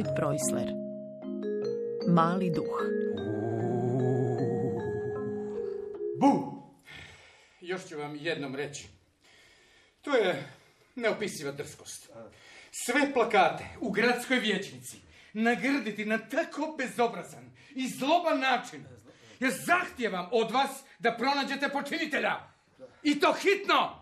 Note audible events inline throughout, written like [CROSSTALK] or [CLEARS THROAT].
Otfrid Preusler Mali duh Bu! Još ću vam jednom reći. To je neopisiva drskost. Sve plakate u gradskoj vijećnici nagrditi na tako bezobrazan i zloban način. Ja zahtijevam od vas da pronađete počinitelja. I to hitno!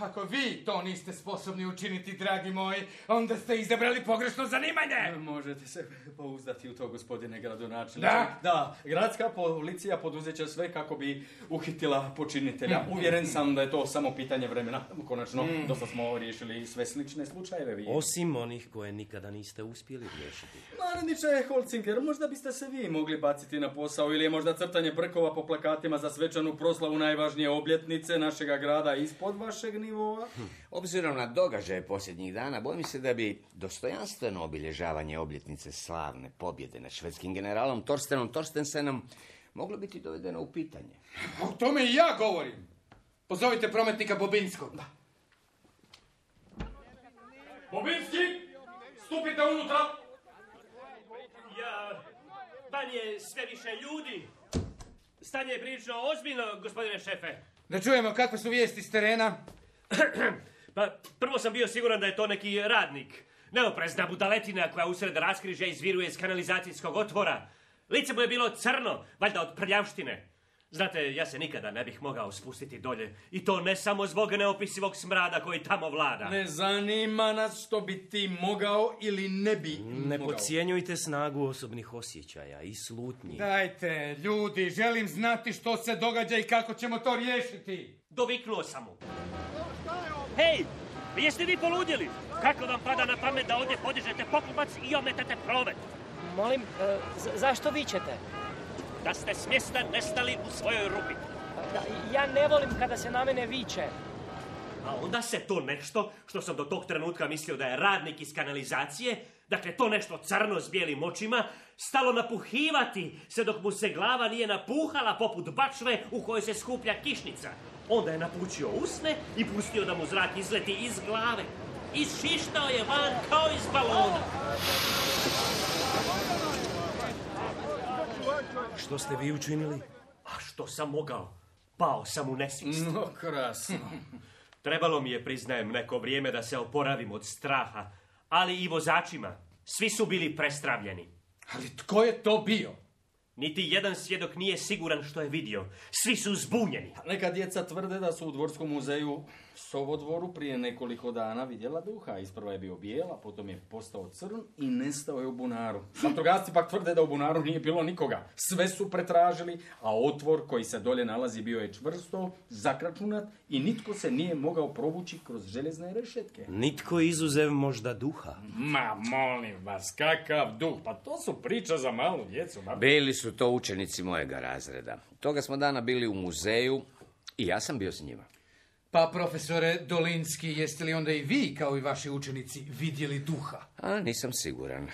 Ako vi to niste sposobni učiniti, dragi moji, onda ste izabrali pogrešno zanimanje. Možete se pouzdati u to, gospodine gradonačelniče. Da? Da, gradska policija poduzet će sve kako bi uhitila počinitelja. Uvjeren sam da je to samo pitanje vremena. Konačno, dosta smo riješili sve slične slučajeve. Vi. Osim onih koje nikada niste uspjeli riješiti. Naredniče Holcinger, možda biste se vi mogli baciti na posao ili je možda crtanje brkova po plakatima za svečanu proslavu najvažnije obljetnice našega grada ispod vašeg nivoa? Obzirom na događaje posljednjih dana, bojim se da bi dostojanstveno obilježavanje obljetnice slavne pobjede nad švedskim generalom Torstenom Torstensenom moglo biti dovedeno u pitanje. O tome i ja govorim. Pozovite prometnika Bobinskog. Bobinski, stupite unutra! Ja, van je sve više ljudi. Stanje je prilično ozbiljno, gospodine šefe. Da čujemo kakve su vijesti s terena. [CLEARS THROAT] Pa, prvo sam bio siguran da je to neki radnik. Neoprezna budaletina koja usred raskrižja izviruje iz kanalizacijskog otvora. Lice mu je bilo crno, valjda od prljavštine. Znate, ja se nikada ne bih mogao spustiti dolje. I to ne samo zbog neopisivog smrada koji tamo vlada. Ne zanima nas što bi ti mogao ili ne bi Ne mogao. podcjenjujte snagu osobnih osjećaja i slutnji. Dajte, ljudi, želim znati što se događa i kako ćemo to riješiti. Doviknuo sam mu. Hej, jeste vi poludjeli? Kako vam pada na pamet da ovdje podižete poklopac i ometate promet? Molim, e, za- zašto vičete? Da ste s mjesta nestali u svojoj rupi. Da, ja ne volim kada se na mene viče. A onda se to nešto, što sam do tog trenutka mislio da je radnik iz kanalizacije, dakle to nešto crno s bijelim očima, stalo napuhivati se dok mu se glava nije napuhala poput bačve u kojoj se skuplja kišnica. Onda je napučio usne i pustio da mu zrak izleti iz glave. Isšištao je van kao iz balona. Što ste vi učinili? A što sam mogao? Pao sam u nesvijest. No, krasno. [LAUGHS] Trebalo mi je, priznajem, neko vrijeme da se oporavim od straha, ali i vozačima. Svi su bili prestravljeni. Ali tko je to bio? Niti jedan svjedok nije siguran što je vidio. Svi su zbunjeni. Neka djeca tvrde da su u Dvorskom muzeju Sovodvoru prije nekoliko dana vidjela duha. Isprva je bio bijel, a potom je postao crn i nestao je u bunaru. Vatrogasci pak tvrde da u bunaru nije bilo nikoga. Sve su pretražili, a otvor koji se dolje nalazi bio je čvrsto, zakračunat i nitko se nije mogao provući kroz željezne rešetke. Nitko izuzev možda duha. Ma, molim vas, kakav duh? Pa to su priča za malu djecu. ma. Bili su to učenici mojega razreda. Toga smo dana bili u muzeju i ja sam bio s njima. Pa, profesore Dolinski, jeste li onda i vi, kao i vaši učenici, vidjeli duha? A, nisam siguran.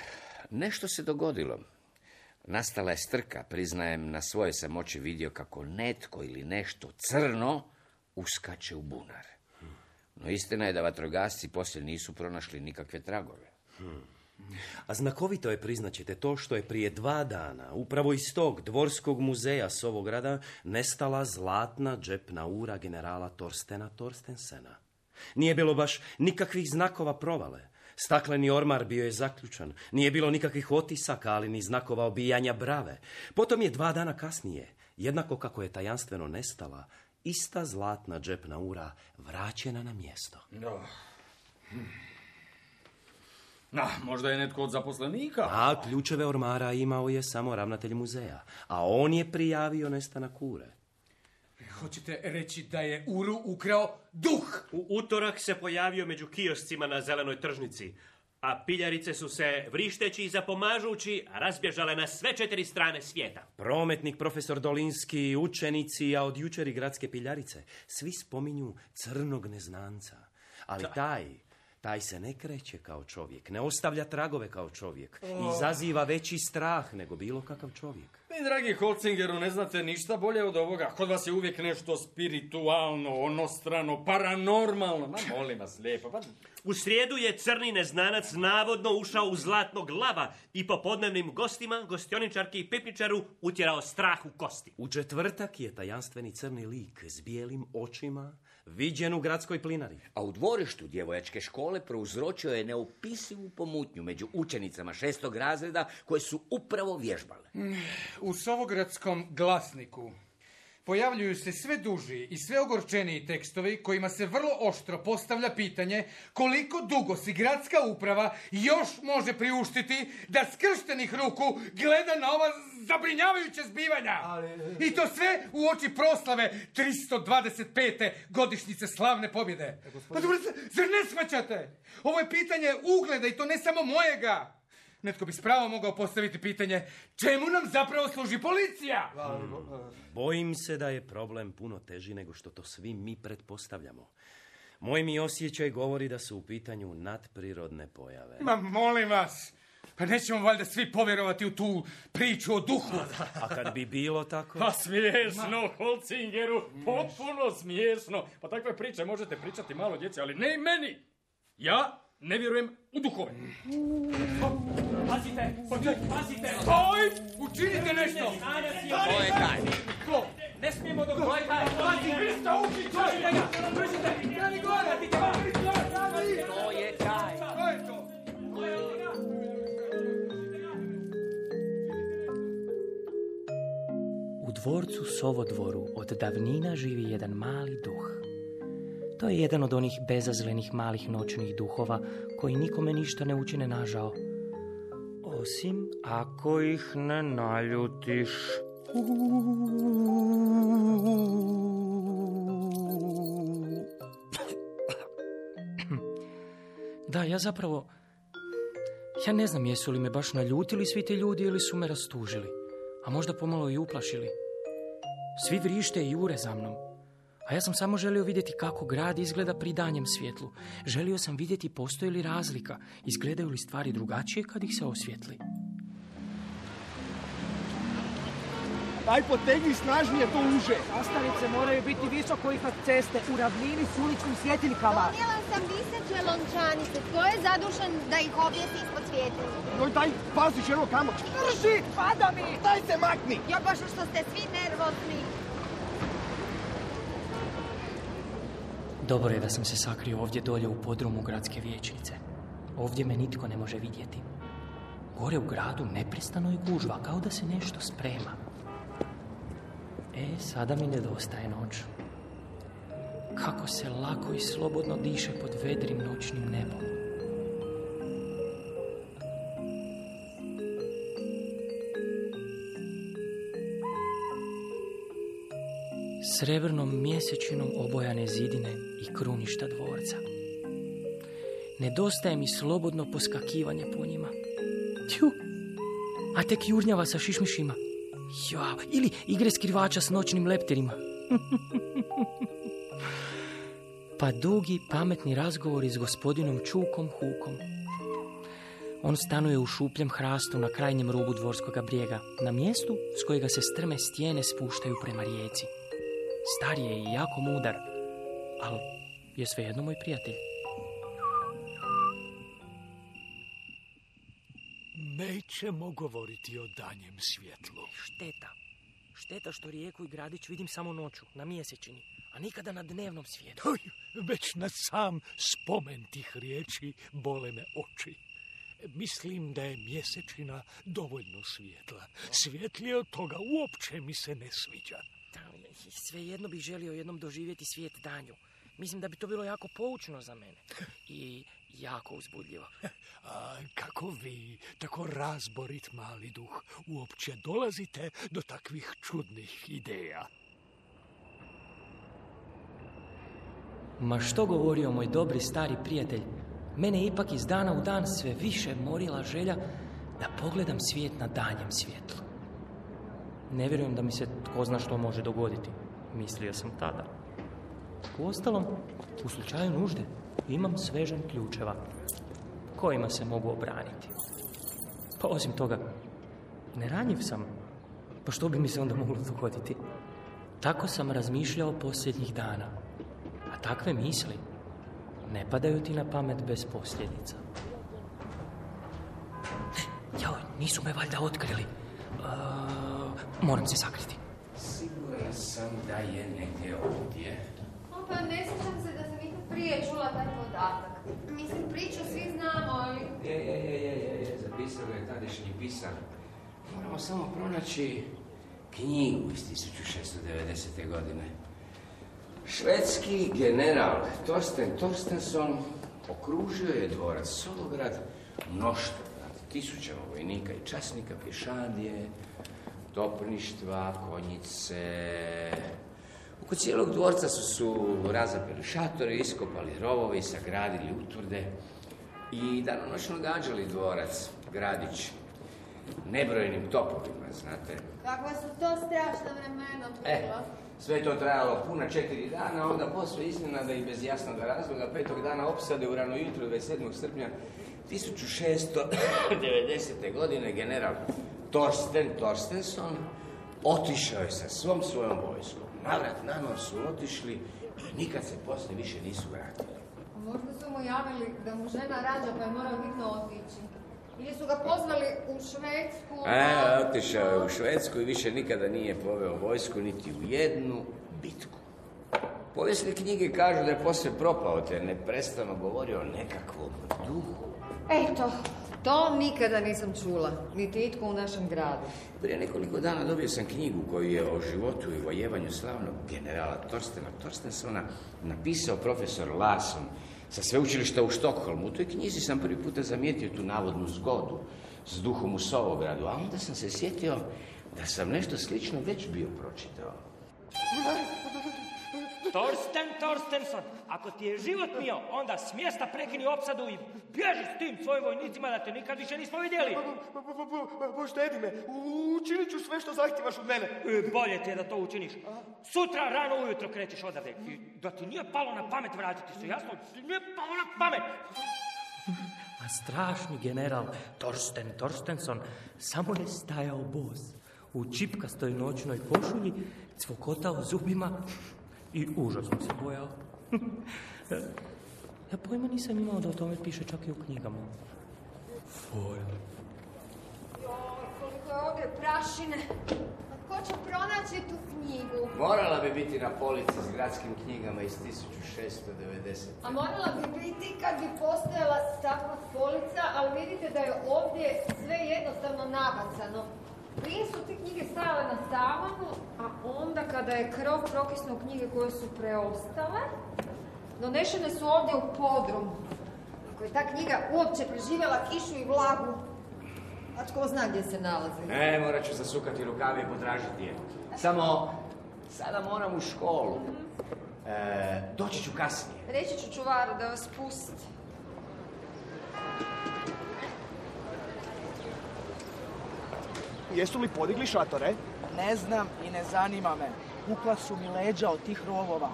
Nešto se dogodilo. Nastala je strka, priznajem, na svoje sam oči vidio kako netko ili nešto crno uskače u bunar. No istina je da vatrogasci poslije nisu pronašli nikakve tragove. A znakovito je, priznaćete, to što je prije dva dana, upravo iz tog dvorskog muzeja s ovog grada, nestala zlatna džepna ura generala Torstena Torstensena. Nije bilo baš nikakvih znakova provale. Stakleni ormar bio je zaključan. Nije bilo nikakvih otisaka, ali ni znakova obijanja brave. Potom je dva dana kasnije, jednako kako je tajanstveno nestala, ista zlatna džepna ura vraćena na mjesto. Ah, možda je netko od zaposlenika. A ključeve ormara imao je samo ravnatelj muzeja, a on je prijavio nestanak ure. Hoćete reći da je Uru ukrao duh? U utorak se pojavio među kioscima na zelenoj tržnici, a piljarice su se, vrišteći i zapomažući, razbježale na sve četiri strane svijeta. Prometnik profesor Dolinski, učenici, a od jučer i gradske piljarice, svi spominju crnog neznanca. Ali taj, Taj se ne kreće kao čovjek, ne ostavlja tragove kao čovjek. Izaziva veći strah nego bilo kakav čovjek. Vi, dragi Holcingeru, ne znate ništa bolje od ovoga. Kod vas je uvijek nešto spiritualno, onostrano, paranormalno. Ma molim vas lijepo, pa U srijedu je crni neznanac navodno ušao u zlatnog lava i po podnevnim gostima, gostioničarki i pipničaru utjerao strah u kosti. U četvrtak je tajanstveni crni lik s bijelim očima viđen u gradskoj plinari. A u dvorištu djevojačke škole prouzročio je neopisivu pomutnju među učenicama šestog razreda koje su upravo vježbale. U Sovogradskom glasniku pojavljuju se sve duži i sve ogorčeniji tekstovi kojima se vrlo oštro postavlja pitanje koliko dugo si gradska uprava još može priuštiti da skrštenih ruku gleda na ova zabrinjavajuća zbivanja. I to sve u oči proslave 325. godišnjice slavne pobjede. Pa dobro, zar ne shvaćate? Ovo je pitanje ugleda i to ne samo mojega. Netko bi s pravom mogao postaviti pitanje čemu nam zapravo služi policija? Bojim se da je problem puno teži nego što to svi mi pretpostavljamo. Moj mi osjećaj govori da su u pitanju nadprirodne pojave. Ma molim vas, pa nećemo valjda svi povjerovati u tu priču o duhu. A kad bi bilo tako... Pa smiješno, Holcingeru, potpuno smiješno. Pa takve priče možete pričati malo djeci, ali ne i meni. Ja ne vjerujem u duhove. Pazite, pazite! Oj, učinite nešto! To je taj. Ne smijemo dok ovaj taj... Pazi, vi ste uči čovjek! Držite, kreni gore! To je taj. To je to! U dvorcu Sovodvoru od davnina živi jedan mali duh. To je jedan od onih bezazlenih malih noćnih duhova koji nikome ništa ne učine nažao. Osim ako ih ne naljutiš. Da, ja zapravo... Ja ne znam jesu li me baš naljutili svi ti ljudi ili su me rastužili. A možda pomalo i uplašili. Svi vrište i jure za mnom. A ja sam samo želio vidjeti kako grad izgleda pri danjem svjetlu. Želio sam vidjeti postoji li razlika, izgledaju li stvari drugačije kad ih se osvjetli. Aj potegni snažnije to uže. Sastavice moraju biti visoko iznad ceste, u ravnini s uličnim svjetiljkama. Donijela sam viseće lončanice. Tko je zadušen da ih objesi ispod svjetljica? Joj, daj, pazi, ženo, kamo. Drži! Pada mi! Daj se makni! Jo, baš što ste svi nervozni. Dobro je da sam se sakrio ovdje dolje u podrumu gradske vijećnice. Ovdje me nitko ne može vidjeti. Gore u gradu neprestano je gužva, kao da se nešto sprema. E, sada mi nedostaje noć. Kako se lako i slobodno diše pod vedrim noćnim nebom. Srebrnom mjesečinom obojane zidine i kruništa dvorca. Nedostaje mi slobodno poskakivanje po njima. Tju, a tek jurnjava sa šišmišima. Ja, ili igre skrivača s noćnim leptirima. [LAUGHS] pa dugi, pametni razgovori s gospodinom Čukom Hukom. On stanuje u šupljem hrastu na krajnjem rubu dvorskoga brijega, na mjestu s kojega se strme stijene spuštaju prema rijeci. Star je i jako mudar, ali je svejedno moj prijatelj. Nećemo govoriti o danjem svjetlu. Šteta. Šteta što rijeku i gradić vidim samo noću, na mjesečini, a nikada na dnevnom svijetu. Oj, već na sam spomen tih riječi bole me oči. Mislim da je mjesečina dovoljno svjetla. Svjetlije od toga uopće mi se ne sviđa. Svejedno bih želio jednom doživjeti svijet danju. Mislim da bi to bilo jako poučno za mene. I jako uzbudljivo. [LAUGHS] A kako vi, tako razborit mali duh, uopće dolazite do takvih čudnih ideja? Ma što govorio moj dobri stari prijatelj, mene je ipak iz dana u dan sve više morila želja da pogledam svijet na danjem svjetlu. Ne vjerujem da mi se tko zna što može dogoditi, mislio sam tada. Uostalom, u slučaju nužde, Imam svežan ključeva kojima se mogu obraniti. Pa osim toga, neranjiv sam. Pa što bi mi se onda moglo dogoditi? Tako sam razmišljao posljednjih dana. A takve misli ne padaju ti na pamet bez posljedica. Jao, nisu me valjda otkrili. E, moram se sakriti. Siguran sam da je negdje ovdje. O, pa ne sjećam se da sam ikad prije čula taj podatak. Mislim, priču svi znamo, ali... Je, je, je, je, je, je, zapisao je tadašnji pisar. Moramo samo pronaći knjigu iz 1690. godine. Švedski general Torsten Torstensson okružio je dvorac Solograd mnoštvo, tisućama vojnika i časnika, pješadije, topništva, konjice. Oko cijelog dvorca su, su razapeli šatore, iskopali rovovi, sagradili utvrde i danonoćno gađali dvorac, gradić, nebrojenim topovima, znate. Kakva su to strašna vremena E, bila. sve to trajalo puna četiri dana, onda posve iznenada i bez jasnog razloga, petog dana opsade u rano jutro 27. srpnja 1690. [COUGHS] godine general Torsten Torstensson otišao je sa svom svojom vojskom. Navrat na nos su otišli i nikad se poslije više nisu vratili. Možda su mu javili da mu žena rađa pa je morao hitno otići. Ili su ga pozvali u Švedsku. E, otišao je u Švedsku i više nikada nije poveo vojsku niti u jednu bitku. Povijesne knjige kažu da je poslije propao te neprestano govorio o nekakvom duhu. Eto, to nikada nisam čula. Niti itko u našem gradu. Prije nekoliko dana dobio sam knjigu koju je o životu i vojevanju slavnog generala Torstena Torstensona napisao profesor Larson sa sveučilišta u Štokholmu. U toj knjizi sam prvi puta zamijetio tu navodnu zgodu s duhom u Sovogradu, a onda sam se sjetio da sam nešto slično već bio pročitao. Torsten Torstensson, ako ti je život mio, onda s mjesta prekini opsadu i bježi s tim svojim vojnicima da te nikad više nismo vidjeli. Poštedi me, učinit ću sve što zahtjevaš od mene. E, Bolje ti je da to učiniš. Sutra rano ujutro krećeš odavde. I da ti nije palo na pamet vratiti se, jasno? Nije palo na pamet. A strašni general Torsten Torstensson samo je stajao bos u čipkastoj noćnoj košulji, cvokotao zubima i užasno se bojao. [LAUGHS] ja pojma nisam imao da o tome piše čak i u knjigama. Foil. Joj, koliko je ovdje prašine. A ko će pronaći tu knjigu? Morala bi biti na polici s gradskim knjigama iz 1690. A morala bi biti kad bi postojala takva polica, ali vidite da je ovdje sve jednostavno nabacano. Prije su te knjige stajale na tavanu, a onda kada je krov prokisnuo knjige koje su preostale, donešene su ovdje u podrum. Ako je ta knjiga uopće preživjela kišu i vlagu, a tko zna gdje se nalazi? E, morat ću zasukati rukave i potražiti je. Samo, sada moram u školu. E, doći ću kasnije. Reći ću čuvaru da vas pusti. Jesu li podigli šatore? Ne znam i ne zanima me. Pukla su mi leđa od tih rovova.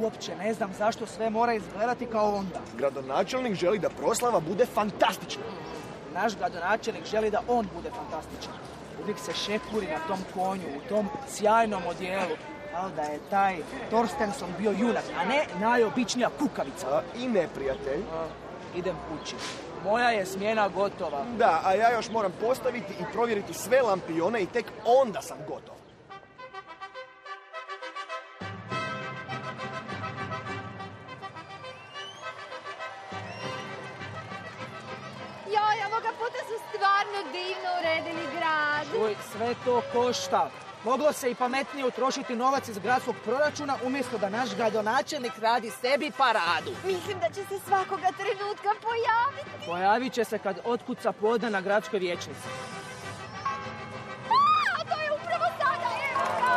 Uopće ne znam zašto sve mora izgledati kao onda. Gradonačelnik želi da proslava bude fantastična. Naš gradonačelnik želi da on bude fantastičan. Uvijek se šepuri na tom konju, u tom sjajnom odijelu. Ali da je taj Torstenson bio junak, a ne najobičnija kukavica. A, I neprijatelj. A, idem kući. Moja je smjena gotova. Da, a ja još moram postaviti i provjeriti sve lampione i tek onda sam gotov. Joj, ovoga puta su stvarno divno uredili grad. Čuj, sve to košta. Moglo se i pametnije utrošiti novac iz gradskog proračuna umjesto da naš gradonačelnik radi sebi paradu. Mislim da će se svakoga trenutka pojaviti. Pojavit će se kad otkuca podne na gradskoj vijećnici. A, to je upravo sada, evo ga!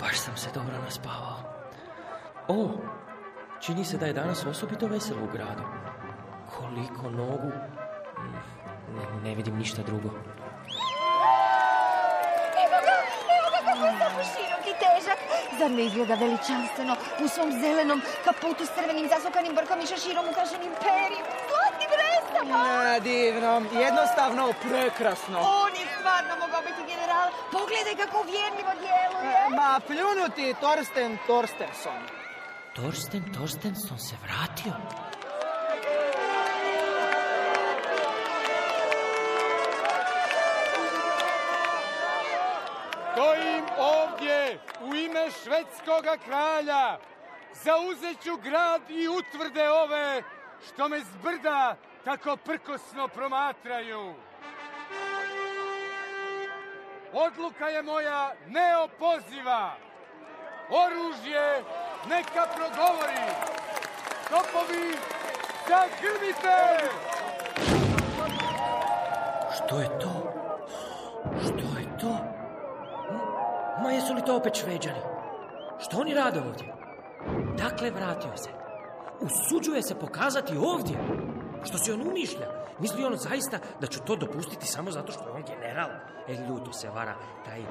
Baš sam se dobro naspavao. O, čini se da je danas osobito veselo u gradu. Koliko nogu... Mm, Ne, ne vidim ništa drugo. Evo ga, evo ga kako je zapušio. Zar ne izgleda veličanstveno u svom zelenom kaputu s crvenim zasukanim brkom i šeširom ukrašenim perim, zlatnim resama? Ne, divno, jednostavno prekrasno. On je stvarno mogao biti general. Pogledaj kako uvjerljivo djeluje. Ma pljunuti Torsten Torstenson. Torsten Torstenson se vratio. Ime švedskoga kralja. Zauzet ću grad i utvrde ove što me zbrda tako prkosno promatraju. Odluka je moja neopoziva. Oružje neka progovori. Topovi, zagrmite! Što je to? Što je to? Ma jesu li to opet šveđani? Što oni rade ovdje? Dakle, vratio se. Usuđuje se pokazati ovdje. Što si on umišlja? Misli on zaista da ću to dopustiti samo zato što je on general? E, ljuto se vara taj,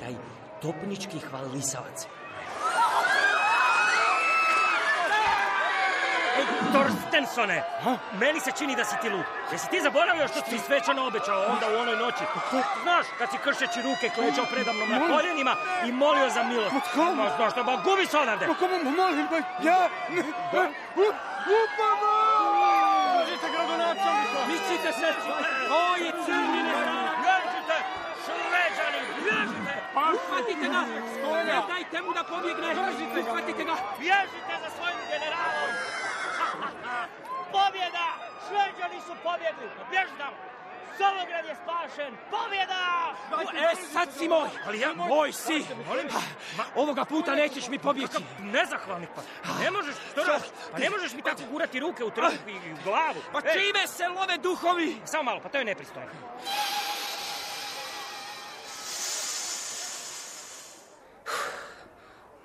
taj topnički hvalisavac. Ej, Torstensone, meni se čini da si ti lud. Jesi ti zaboravio što si svečano obećao onda u onoj noći? Znaš, kad si kršeći ruke kleđao predamnom na koljenima i molio za milost. Ma, znaš što, ba, gubi se odavde! Ma komu molim, ba, ja... Ne, upamo! Držite gradonačelnika! Mislite se, to je crni neznak. Bježite, šveđani, bježite! Uhvatite ga! Ne dajte mu da pobjegne! Uhvatite ga! Bježite za svojim generalom! Pobjeda! Šveđani su pobjegli! Bježi tamo! Solograd je spašen! Pobjeda! E, sad si moj, ali ja moj si. Ovoga puta nećeš mi pobjeći. Nezahvalnik pa. Ne možeš, što radiš? Pa ne možeš mi tako gurati ruke u trbuh i u glavu. Pa Ej, čime se love duhovi? Samo malo, pa to je nepristojno.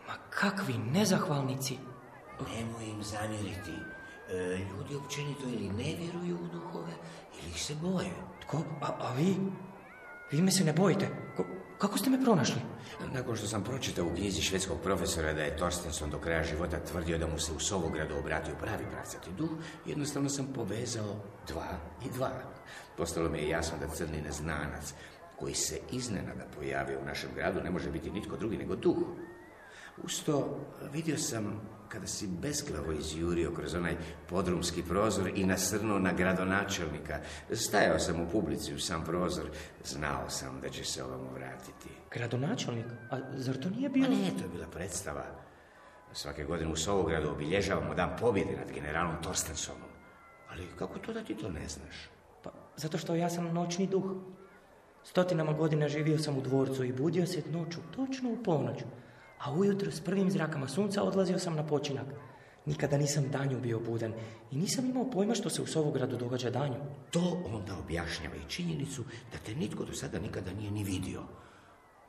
Ma kakvi nezahvalnici. Nemoj im zamjeriti. E, ljudi općenito ili ne vjeruju u duhove, ili ih se boje. Tko? A, a vi? Vi me se ne bojite. Ko- kako ste me pronašli? Nakon što sam pročitao u knjizi švedskog profesora da je Torstenson do kraja života tvrdio da mu se u Sovogradu obratio pravi pravcati duh, jednostavno sam povezao dva i dva. Postalo mi je jasno da crni neznanac koji se iznenada pojavio u našem gradu ne može biti nitko drugi nego duh. Uz to vidio sam kada si besklavo izjurio kroz onaj podrumski prozor i nasrnuo na gradonačelnika. Stajao sam u publici u sam prozor, znao sam da će se ovamo vratiti. Gradonačelnik? A zar to nije bio... Ma nije to bila predstava. Svake godine u Sovogradu obilježavamo dan pobjede nad generalom Torstensonom. Ali kako to da ti to ne znaš? Pa, zato što ja sam noćni duh. Stotinama godina živio sam u dvorcu i budio se noću, točno u ponoć. A ujutro s prvim zrakama sunca odlazio sam na počinak. Nikada nisam danju bio budan i nisam imao pojma što se u Sovogradu događa danju. To onda objašnjava i činjenicu da te nitko do sada nikada nije ni vidio.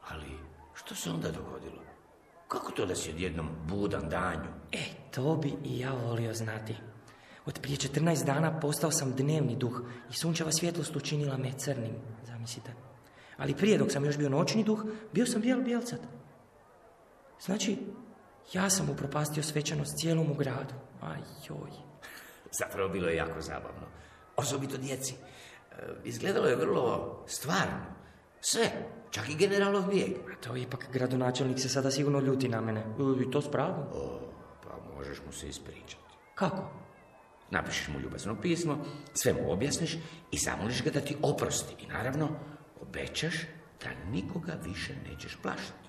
Ali što se onda dogodilo? Kako to da si odjednom budan danju? E, to bi i ja volio znati. Od prije 14 dana postao sam dnevni duh i sunčeva svjetlost učinila me crnim, zamislite. Ali prije dok sam još bio noćni duh, bio sam bijel bijelcat. Znači, ja sam upropastio svečanost cijelom u gradu. Aj, joj. Zapravo bilo je jako zabavno. Osobito djeci. E, Izgledalo je vrlo stvarno. Sve, čak i generalov bijeg. A to ipak gradonačelnik se sada sigurno ljuti na mene. I to s pravom. O, pa možeš mu se ispričati. Kako? Napišeš mu ljubazno pismo, sve mu objasniš i zamoliš ga da ti oprosti. I naravno, obećaš da nikoga više nećeš plašati.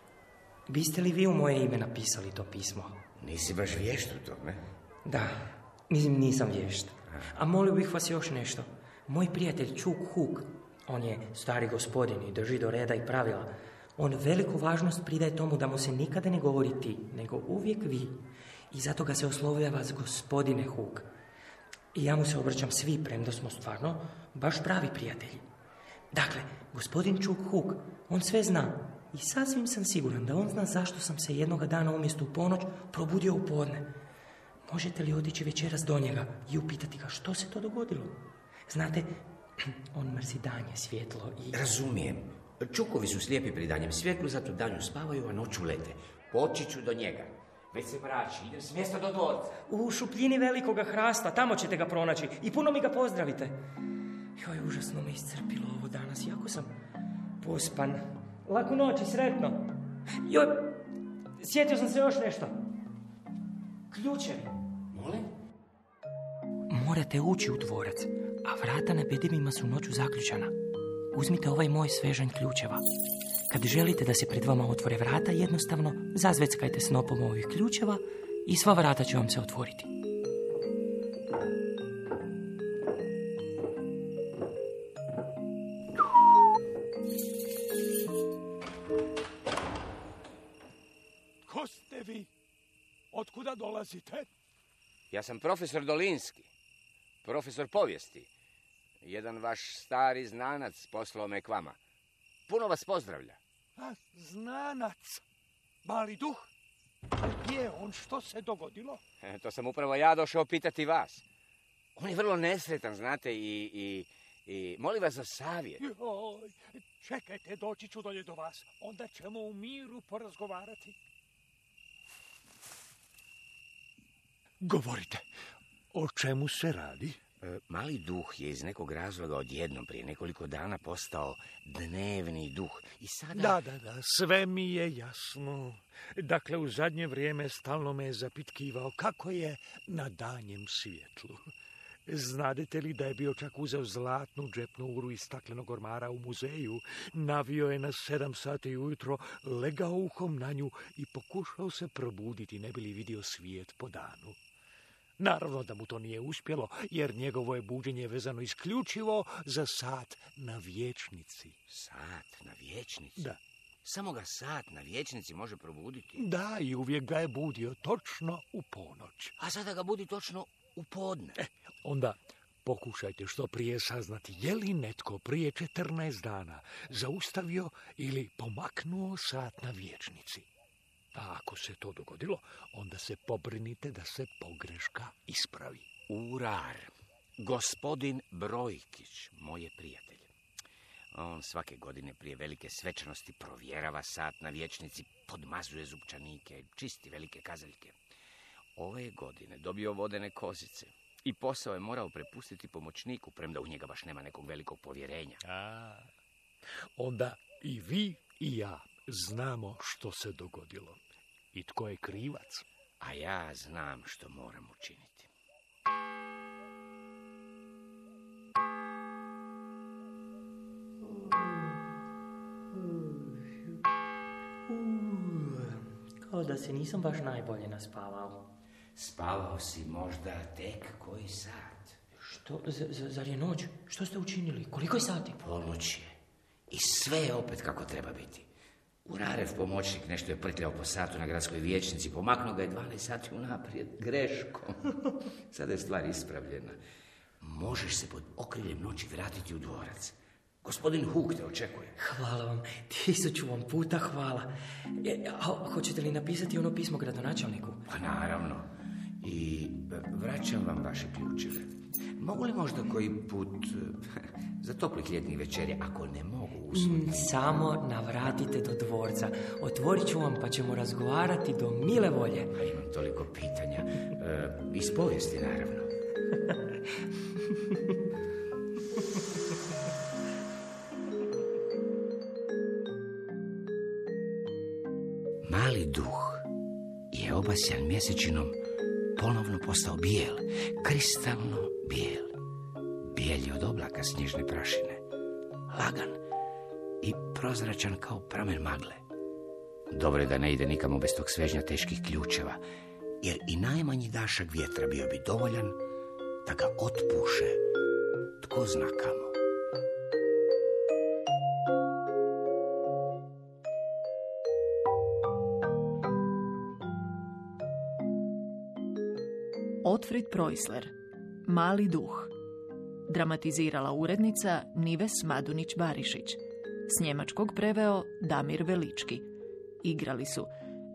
Biste li vi u moje ime napisali to pismo? Nisi baš vješt u tome. Da, mislim nisam vješt. A molio bih vas još nešto. Moj prijatelj Čuk Huk, on je stari gospodin i drži do reda i pravila. On veliku važnost pridaje tomu da mu se nikada ne govori ti, nego uvijek vi. I zato ga se oslovljava s gospodine Huk. I ja mu se obraćam svi, premda smo stvarno baš pravi prijatelji. Dakle, gospodin Čuk Huk, on sve zna. I sasvim sam siguran da on zna zašto sam se jednoga dana umjesto u ponoć probudio u podne. Možete li otići večeras do njega i upitati ga što se to dogodilo? Znate, [CLEARS THROAT] on mrzi danje, svjetlo i... Razumijem. Čukovi su slijepi pri danjem svjetlu, zato danju spavaju, a noću lete. Poći ću do njega. Već se mrači, idem s mjesta do dvorca. U šupljini velikoga hrasta, tamo ćete ga pronaći i puno mi ga pozdravite. Joj, užasno me iscrpilo ovo danas, jako sam pospan. Laku noć i sretno. Joj, sjetio sam se još nešto. Ključevi. Molim? Morate ući u dvorac, a vrata na bedivima su noću zaključana. Uzmite ovaj moj svežanj ključeva. Kad želite da se pred vama otvore vrata, jednostavno zazveckajte snopom ovih ključeva i sva vrata će vam se otvoriti. Otkuda dolazite? Ja sam profesor Dolinski, profesor povijesti. Jedan vaš stari znanac poslao me k vama. Puno vas pozdravlja. A, znanac. Mali duh. Gdje je on? Što se dogodilo? E, To sam upravo ja došao pitati vas. On je vrlo nesretan, znate, i, i, i molim vas za savjet. Joj, čekajte, doći ću dolje do vas. Onda ćemo u miru porazgovarati. Govorite, o čemu se radi? E, Mali duh je iz nekog razloga odjednom prije nekoliko dana postao dnevni duh. I sada... Da, da, da, sve mi je jasno. Dakle, u zadnje vrijeme stalno me je zapitkivao kako je na danjem svijetlu. Znadete li da je bio čak uzeo zlatnu džepnu uru iz staklenog ormara u muzeju, navio je na sedam sati ujutro, legao uhom na nju i pokušao se probuditi, ne bi li vidio svijet po danu. Naravno da mu to nije uspjelo, jer njegovo je buđenje vezano isključivo za sat na vječnici. Sat na vječnici? Da. Samo ga sat na vječnici može probuditi. Da, i uvijek ga je budio točno u ponoć. A sada ga budi točno u podne. E, onda pokušajte što prije saznati je li netko prije 14 dana zaustavio ili pomaknuo sat na vječnici. A ako se to dogodilo, onda se pobrinite da se pogreška ispravi. Urar, gospodin Brojkić, moj je prijatelj. On svake godine prije velike svečanosti provjerava sat na vječnici, podmazuje zupčanike, čisti velike kazaljke. Ove godine dobio vodene kozice i posao je morao prepustiti pomoćniku, premda u njega baš nema nekog velikog povjerenja. A, onda i vi i ja znamo što se dogodilo i tko je krivac. A ja znam što moram učiniti. Kao da se nisam baš najbolje naspavao. Spavao si možda tek koji sat. Što, z- z- zar je noć? Što ste učinili? Koliko je sati? Ponoć je. I sve je opet kako treba biti. Urarev pomoćnik nešto je prtljao po satu na gradskoj vijećnici, pomaknuo ga je 12 sati unaprijed, greškom. [LAUGHS] Sada je stvar ispravljena. Možeš se pod okriljem noći vratiti u dvorac. Gospodin Huk te očekuje. Hvala vam, tisuću vam puta hvala. E, a hoćete li napisati ono pismo gradonačelniku? Pa naravno. I e, vraćam vam vaše ključeve. Mogu li možda koji put [LAUGHS] za toplih ljetnih večeri, ako ne mogu usluti? Mm, Samo navratite do dvorca. Otvorit ću vam pa ćemo razgovarati do mile volje. A imam toliko pitanja. E, iz povijesti, naravno. [LAUGHS] Mali duh je obasjan mjesečinom ponovno postao bijel, kristalno bijel. Bijel je od oblaka snježne prašine, lagan i prozračan kao pramen magle. Dobro je da ne ide nikamo bez tog svežnja teških ključeva, jer i najmanji dašak vjetra bio bi dovoljan da ga otpuše tko zna kamo. Otfrid Preusler, Mali duh. Dramatizirala urednica Nives Madunić-Barišić. S njemačkog preveo Damir Velički. Igrali su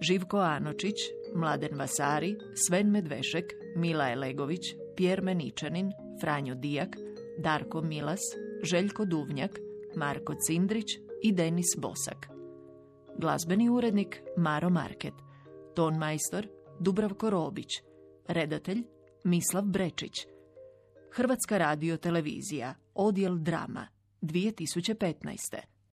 Živko Anočić, Mladen Vasari, Sven Medvešek, Mila Elegović, Pjer Meničanin, Franjo Dijak, Darko Milas, Željko Duvnjak, Marko Cindrić i Denis Bosak. Glazbeni urednik Maro Market – Ton majstor Dubravko Robić. Redatelj Mislav Brečić. Hrvatska radio televizija. Odjel drama. 2015.